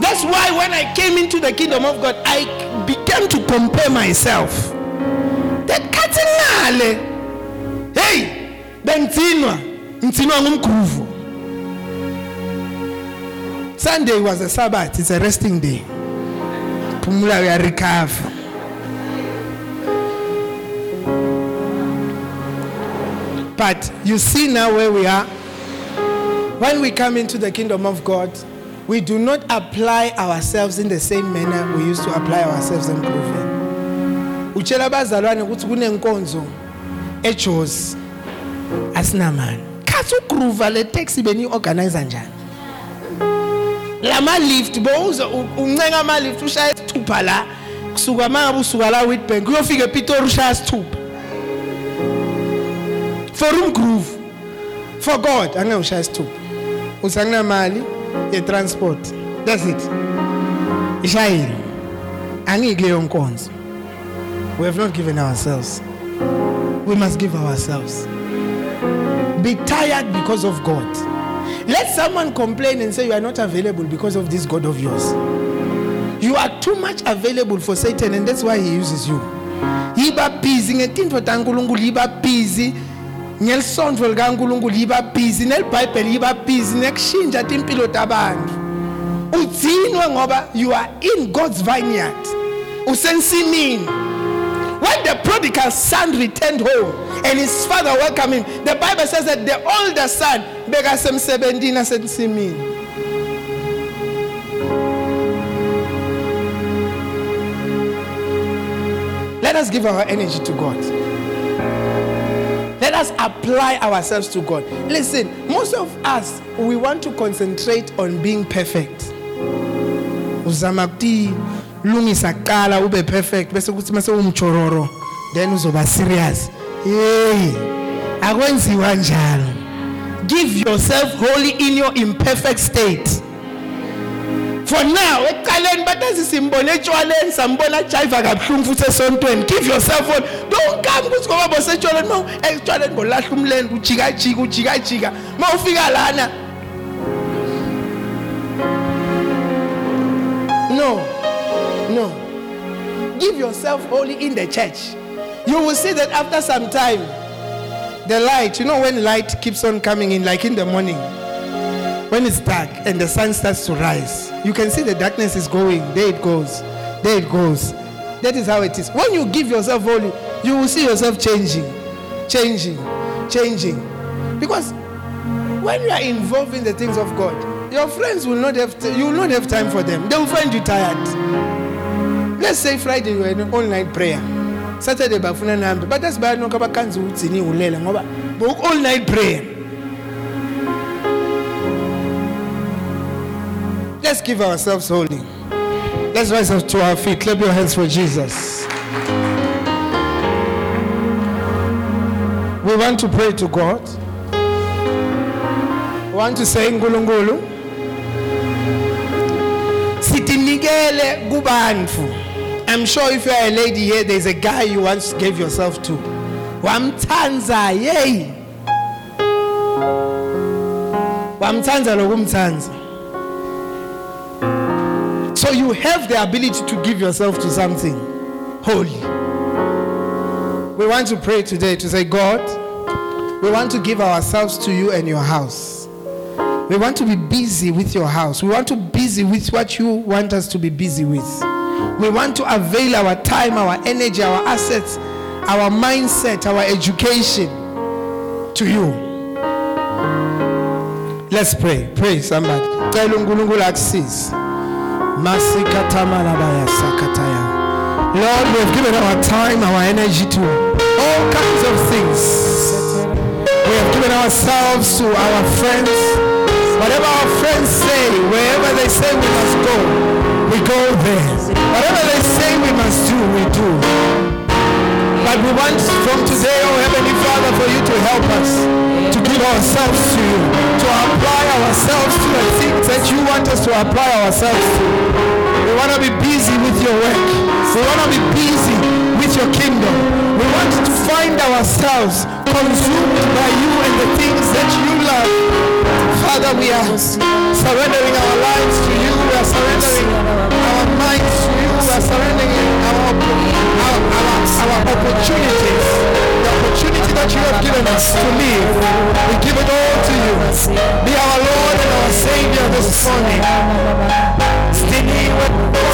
that's why when i came into the kingdom of god i began to compare myself. That khathi ngale hey bengithinwa ngithinwa ngumgruvu sunday was a sabbath it's a resting day. Phumula uyarecover but you see now where we are. When we come into the kingdom of god we do not apply ourselves in the same manner we used to apply ourselves emproving utshela abazalwane ukuthi kunenkonzo ejozi. Asinamani khathi ugroova le taxi beniyi-organizer njani? Lama lift bowuze uncenga ama lift ushaya isithupha la. Kusuka mangabe usuka la Witbank uyofika ePitori ushaya isithupha. For umgroove for God angeke ushaya isithupha. Uthi anginamali. Ye-transport that's it ishayile angiki leyo nkonzo we have not given ourselves we must give ourselves be tired because of God. Let someone complain and say you are not available because of this God of yours. You are too much available for Satan and that's why he uses you. Yiba busy ngetinto tankulunkulu yiba busy ngelisondvo likankulunkulu yiba nelibhayibheli yiba nekushintsha timpilo tabantu udzinwe ngoba you are in God's vineyard usensimini when the prodigal son returned home and his father welcomed him, the Bible says that the older son bekasemsebentini asensimini. Let us give our energy to God. Let us apply ourselves to God. Listen, most of us we want to concentrate on being perfect. Uzama kuti lungisa kuqala ube perfect bese kuthi mase umchororo then uzoba serious. Hey, akwenziwa njalo. Give yourself wholly in your imperfect state. For now. Ekuqaleni batazi simbone etshwaleni sambona ajayiva kabuhlungu futhi esontweni. Give yourself on don't come ukuthi ngoba bosetshwaleni ma etshwaleni ngolahla umlendo ujikajika ujikajika. Ma ufika lana. No no. Give yourself only in the church. You will see that after some time the light you know when light keeps on coming in like in the morning when it's dark and the sun starts to rise, you can see the darkness is going. There it goes. There it goes. That is how it is. When you give yourself wholly, you will see yourself changing, changing, changing. Because when you are involved in the things of God, your friends will not have t- you will not have time for them. They will find you tired. Let's say Friday you are in online prayer. Saturday bafuna nambe. But that's bad no kaba kanzi utsini ulela ngoba all night prayer. Let's give ourselves wholly. Let's rise up to our feet. Clap your hands for Jesus. We want to pray to God. We want to say nkulunkulu sitinikele kubantu i'm sure if you are a lady here there's a guy you once gave yourself to wamthanza yeyi wamthanza lokumthanza so you have the ability to give yourself to something holy. We want to pray today to say, God, we want to give ourselves to you and your house. We want to be busy with your house. We want to be busy with what you want us to be busy with. We want to avail our time, our energy, our assets, our mindset, our education to you. Let's pray. Pray somebody. Lord, we have given our time, our energy to all kinds of things. We have given ourselves to our friends. Whatever our friends say, wherever they say we must go, we go there. Whatever they say we must do, we do. But we want from today, oh Heavenly Father, for you to help us to give ourselves to you, to apply ourselves to the things that you want us to apply ourselves to. We want to be busy with your work. We want to be busy with your kingdom. We want to find ourselves consumed by you and the things that you love. Father, we are surrendering our opportunities. The opportunity that you have given us to live. We give it all to you. Be our Lord and our Savior this morning. Sidiniwe okazanyekile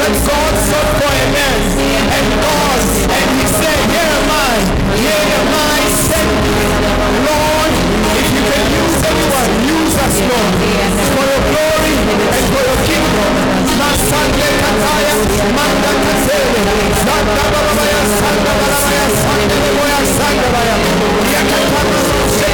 that God sought for a man and lost, and he said, Here am I, here am I, send me. Lord, if you can use anyone, use us, Lord, for your glory and for your kingdom. Masande kataya, manda katele, sanda babaya, sanda babaya, sanda babaya, sanda babaya, yakatama,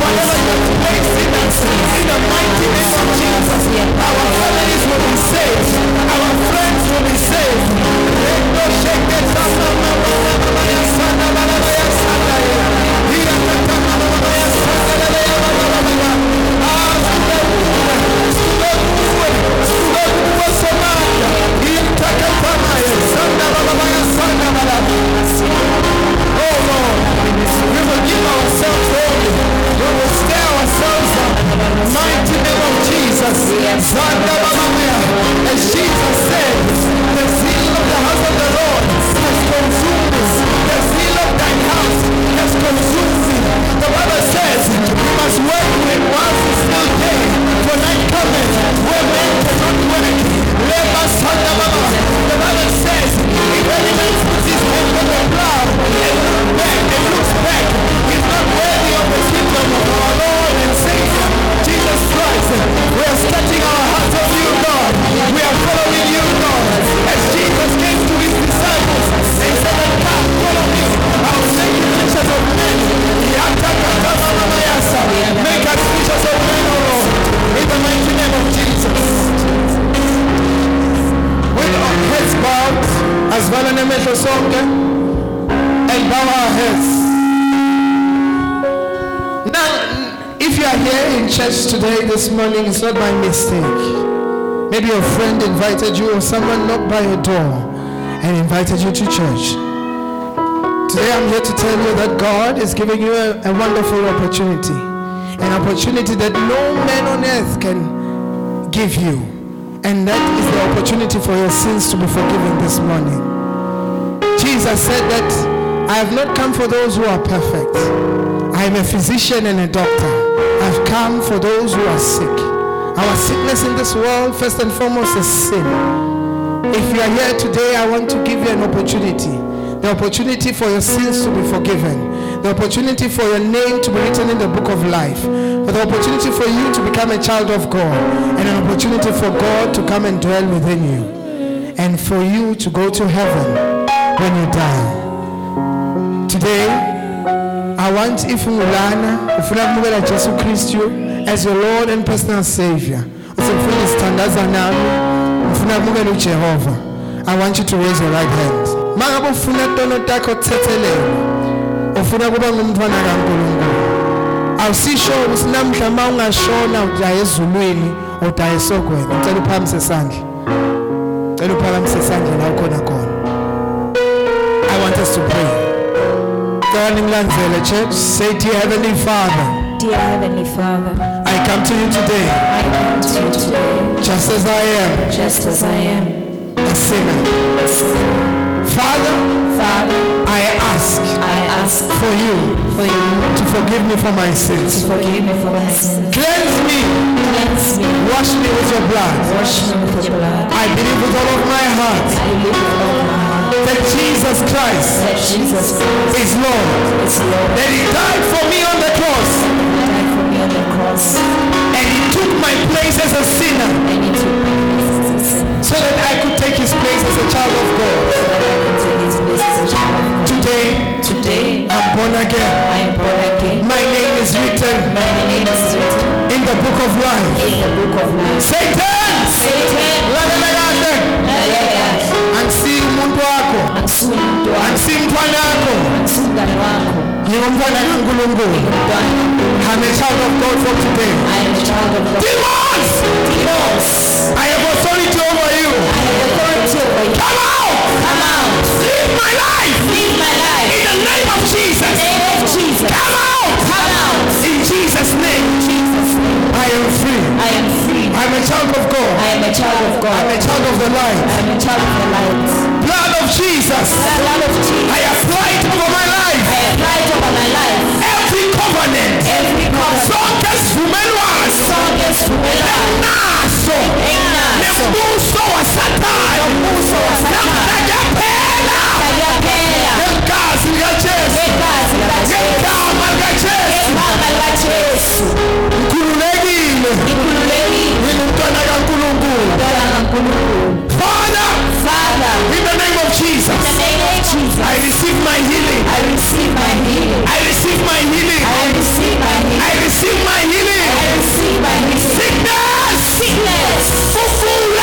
Whatever and in the mighty name of Jesus, our families will be saved. Our friends will be saved. Let no shake it, it's not by mistake maybe your friend invited you or someone knocked by your door and invited you to church today i'm here to tell you that god is giving you a, a wonderful opportunity an opportunity that no man on earth can give you and that is the opportunity for your sins to be forgiven this morning. Jesus said that I have not come for those who are perfect. I am a physician and a doctor. I've come for those who are sick. Our sickness in this world, first and foremost, is sin. If you are here today, I want to give you an opportunity. The opportunity for your sins to be forgiven. The opportunity for your name to be written in the book of life the opportunity for you to become a child of God and an opportunity for God to come and dwell within you and for you to go to heaven when you die. Today, I want if you learn, if ungulana ufuna kumukela Jesu Kristu as your Lord and personal Savior. Usifuna isithandaza nami, ufuna kumukela uJehova. I want you to raise your right hand. Mangabe ufuna tono takho thethelelo, ufuna kuba ngumntwana kaNkulunkulu. awusisho ukuthi namhla uma ungashona udaya ezulwini udaya esogweni ngicela uphakamise isandla ngicela uphakamise isandla la ukhona khona i want us to pray Cela nimlandzele church say dear heavenly father Dear Heavenly Father, I come to you today I come to you today just as I am just as I am. a sinner Father Father, I ask I ask for you for you to forgive me for my sins to forgive me for my sins. cleanse me Cleanse me, wash me with your blood wash me with your blood. I believe with all of my heart I believe with all my heart that Jesus Christ that Jesus Christ is Lord. is Lord. That He died for me on the cross and He took my place as a sinner and He took my place as a sinner so that I could take His place as a child of God. so that I can take His place as a child of God. Today, Today, I'm born again. I am born again. My name is written My name is written in the book of life. in the book of life. Satan! Satan, wakho. angisuye wakho, Angisiyi umntwana wakho. angisuye umngane wakho, Ngingumntwana kaNkulunkulu. I'm a child of God from today. I am a child of God. Demons! Demons, I have authority over you. I have authority over you. Come out! Come out. Live my life! Live my life. In the name of Jesus! name of Jesus. Come out! Come out. In Jesus' name! Jesus' name. I am free. I am free. I'm a child of God. I am a child of God. I'm a child of the light. I am a child of the light. Blood of Jesus. The blood of Jesus. I apply it over my life. I apply it over my life. Every covenant. Every covenant. Sonke sivumelwano. Sonke sivumelwano. Naso. Enaso. Nembuso waSathane. Nombuso waSathane. Nakuyaphela. Kayaphela. Ngegazi likaJesu. Ngegazi likaJesu. Ngegama likaJesu. Ngegama likaJesu. Ngikhululekile. Ngikhululekile. Ngingumntwana kaNkulunkulu. Mntwana kaNkulunkulu. Father, in the name of Jesus, in the name of Jesus, I receive my healing. I receive my healing. I receive my healing. I receive my healing. I receive my healing. I receive my healing. Sickness. Sickness. Fufula.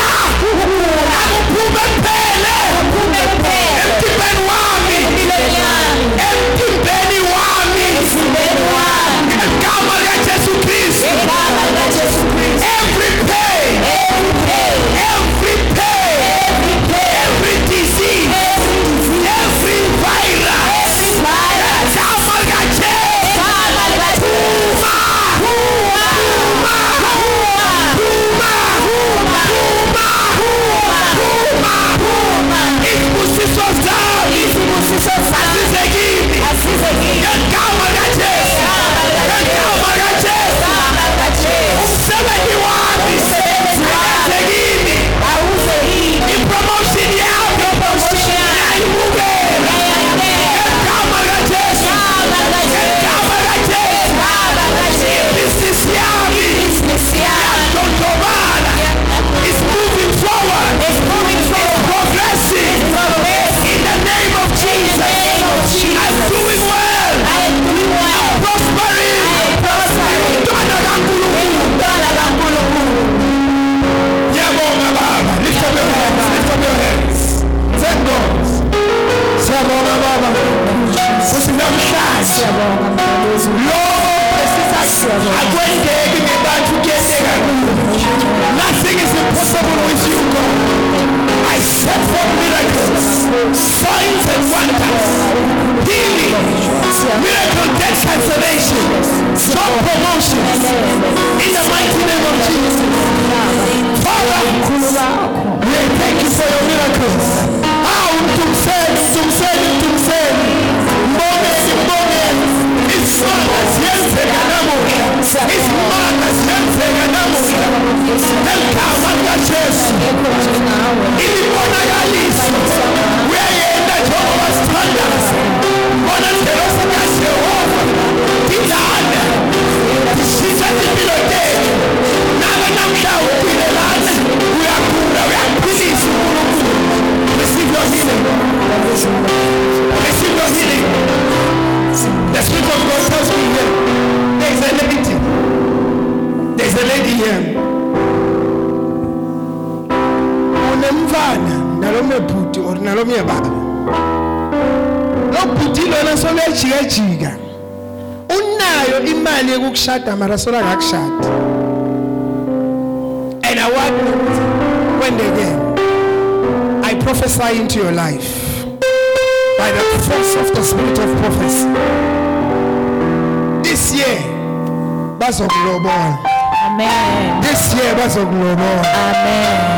Nothing is impossible with you, God. I set for miracles, signs and wonders, healing, miracle death cancellation, job promotions, in the mighty name of Jesus. Father, we thank you for your miracles. How to send? To send? To send? Money? Money? Receive your healing. Receive your healing. The Spirit of God tells me here. There is a lady. There is a lady here. unemfana nalomnye bhuti or nalomnye baba lo bhuti lona solejikajika unayo imali yokukushada mara sola akakushadi and i want ukuthi kwendeke i prophesy into your life force of the spirit of prophecy this year bazokulobola Amen. this year bazokulobola Amen.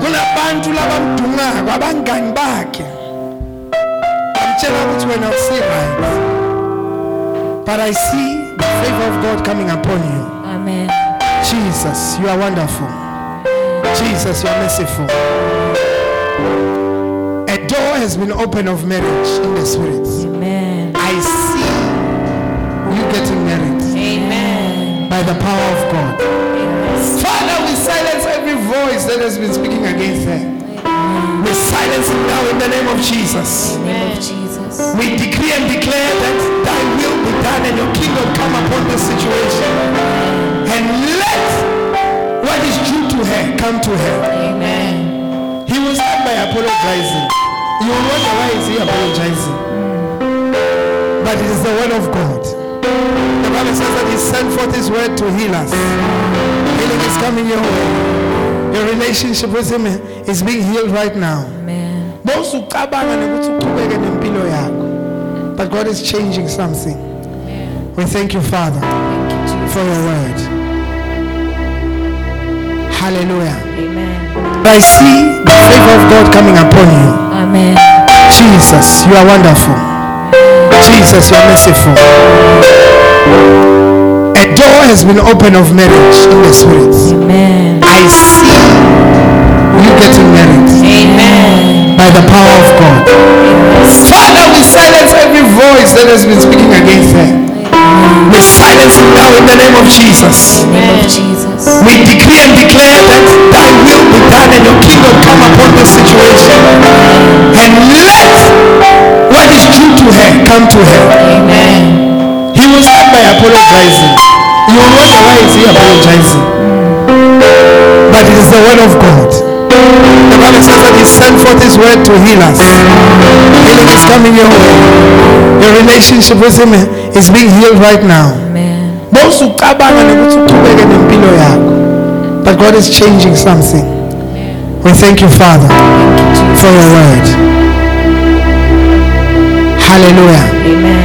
kunabantu labamdungako abangani bakhe. Bamtshela ukuthi wena usi right. But i see the favor of god coming upon you. Amen. jesus you are wonderful. Jesus you are merciful. a has been open of marriage in the spirit Amen. i see you getting married Amen. by the power of god father we silence every voice that has been speaking against her we silence it now in the name of jesus Name of Jesus. We decree and declare that thy will be done and your kingdom come upon this situation. And let what is due to her come to her. Amen. He will start by apologizing. You wonder why is he apologizing? But it is the word of God. The Bible says that he sent forth his word to heal us. Healing is coming your way. Your relationship with him is being healed right now. Amen. bowusucabanga nokuthi uqhubeke nempilo yakho but god is changing something we thank you father Thank you, for your word hallelujah Amen. I see the favor of god coming upon you Amen. jesus you are wonderful jesus you are merciful a door has been opened of marriage in the spirit Amen. i see you getting married Amen. by the power of god Father, we silence every voice that has been speaking against her. We silence it now in the name of Jesus. Name of Jesus. We decree and declare that thy will be and your kingdom come upon this situation. And let what is due to her come to her. Amen. He will start by apologizing. You will wonder why is he apologizing? But it is the word of God. The Bible says that he sent forth his word to heal us. Healing is coming your way. Your relationship with him is being healed right now. Amen. bowusucabanga nokuthi uqhubeke nempilo yakho but god is changing something we thank you father Thank you, Jesus. for your word hallelujah Amen.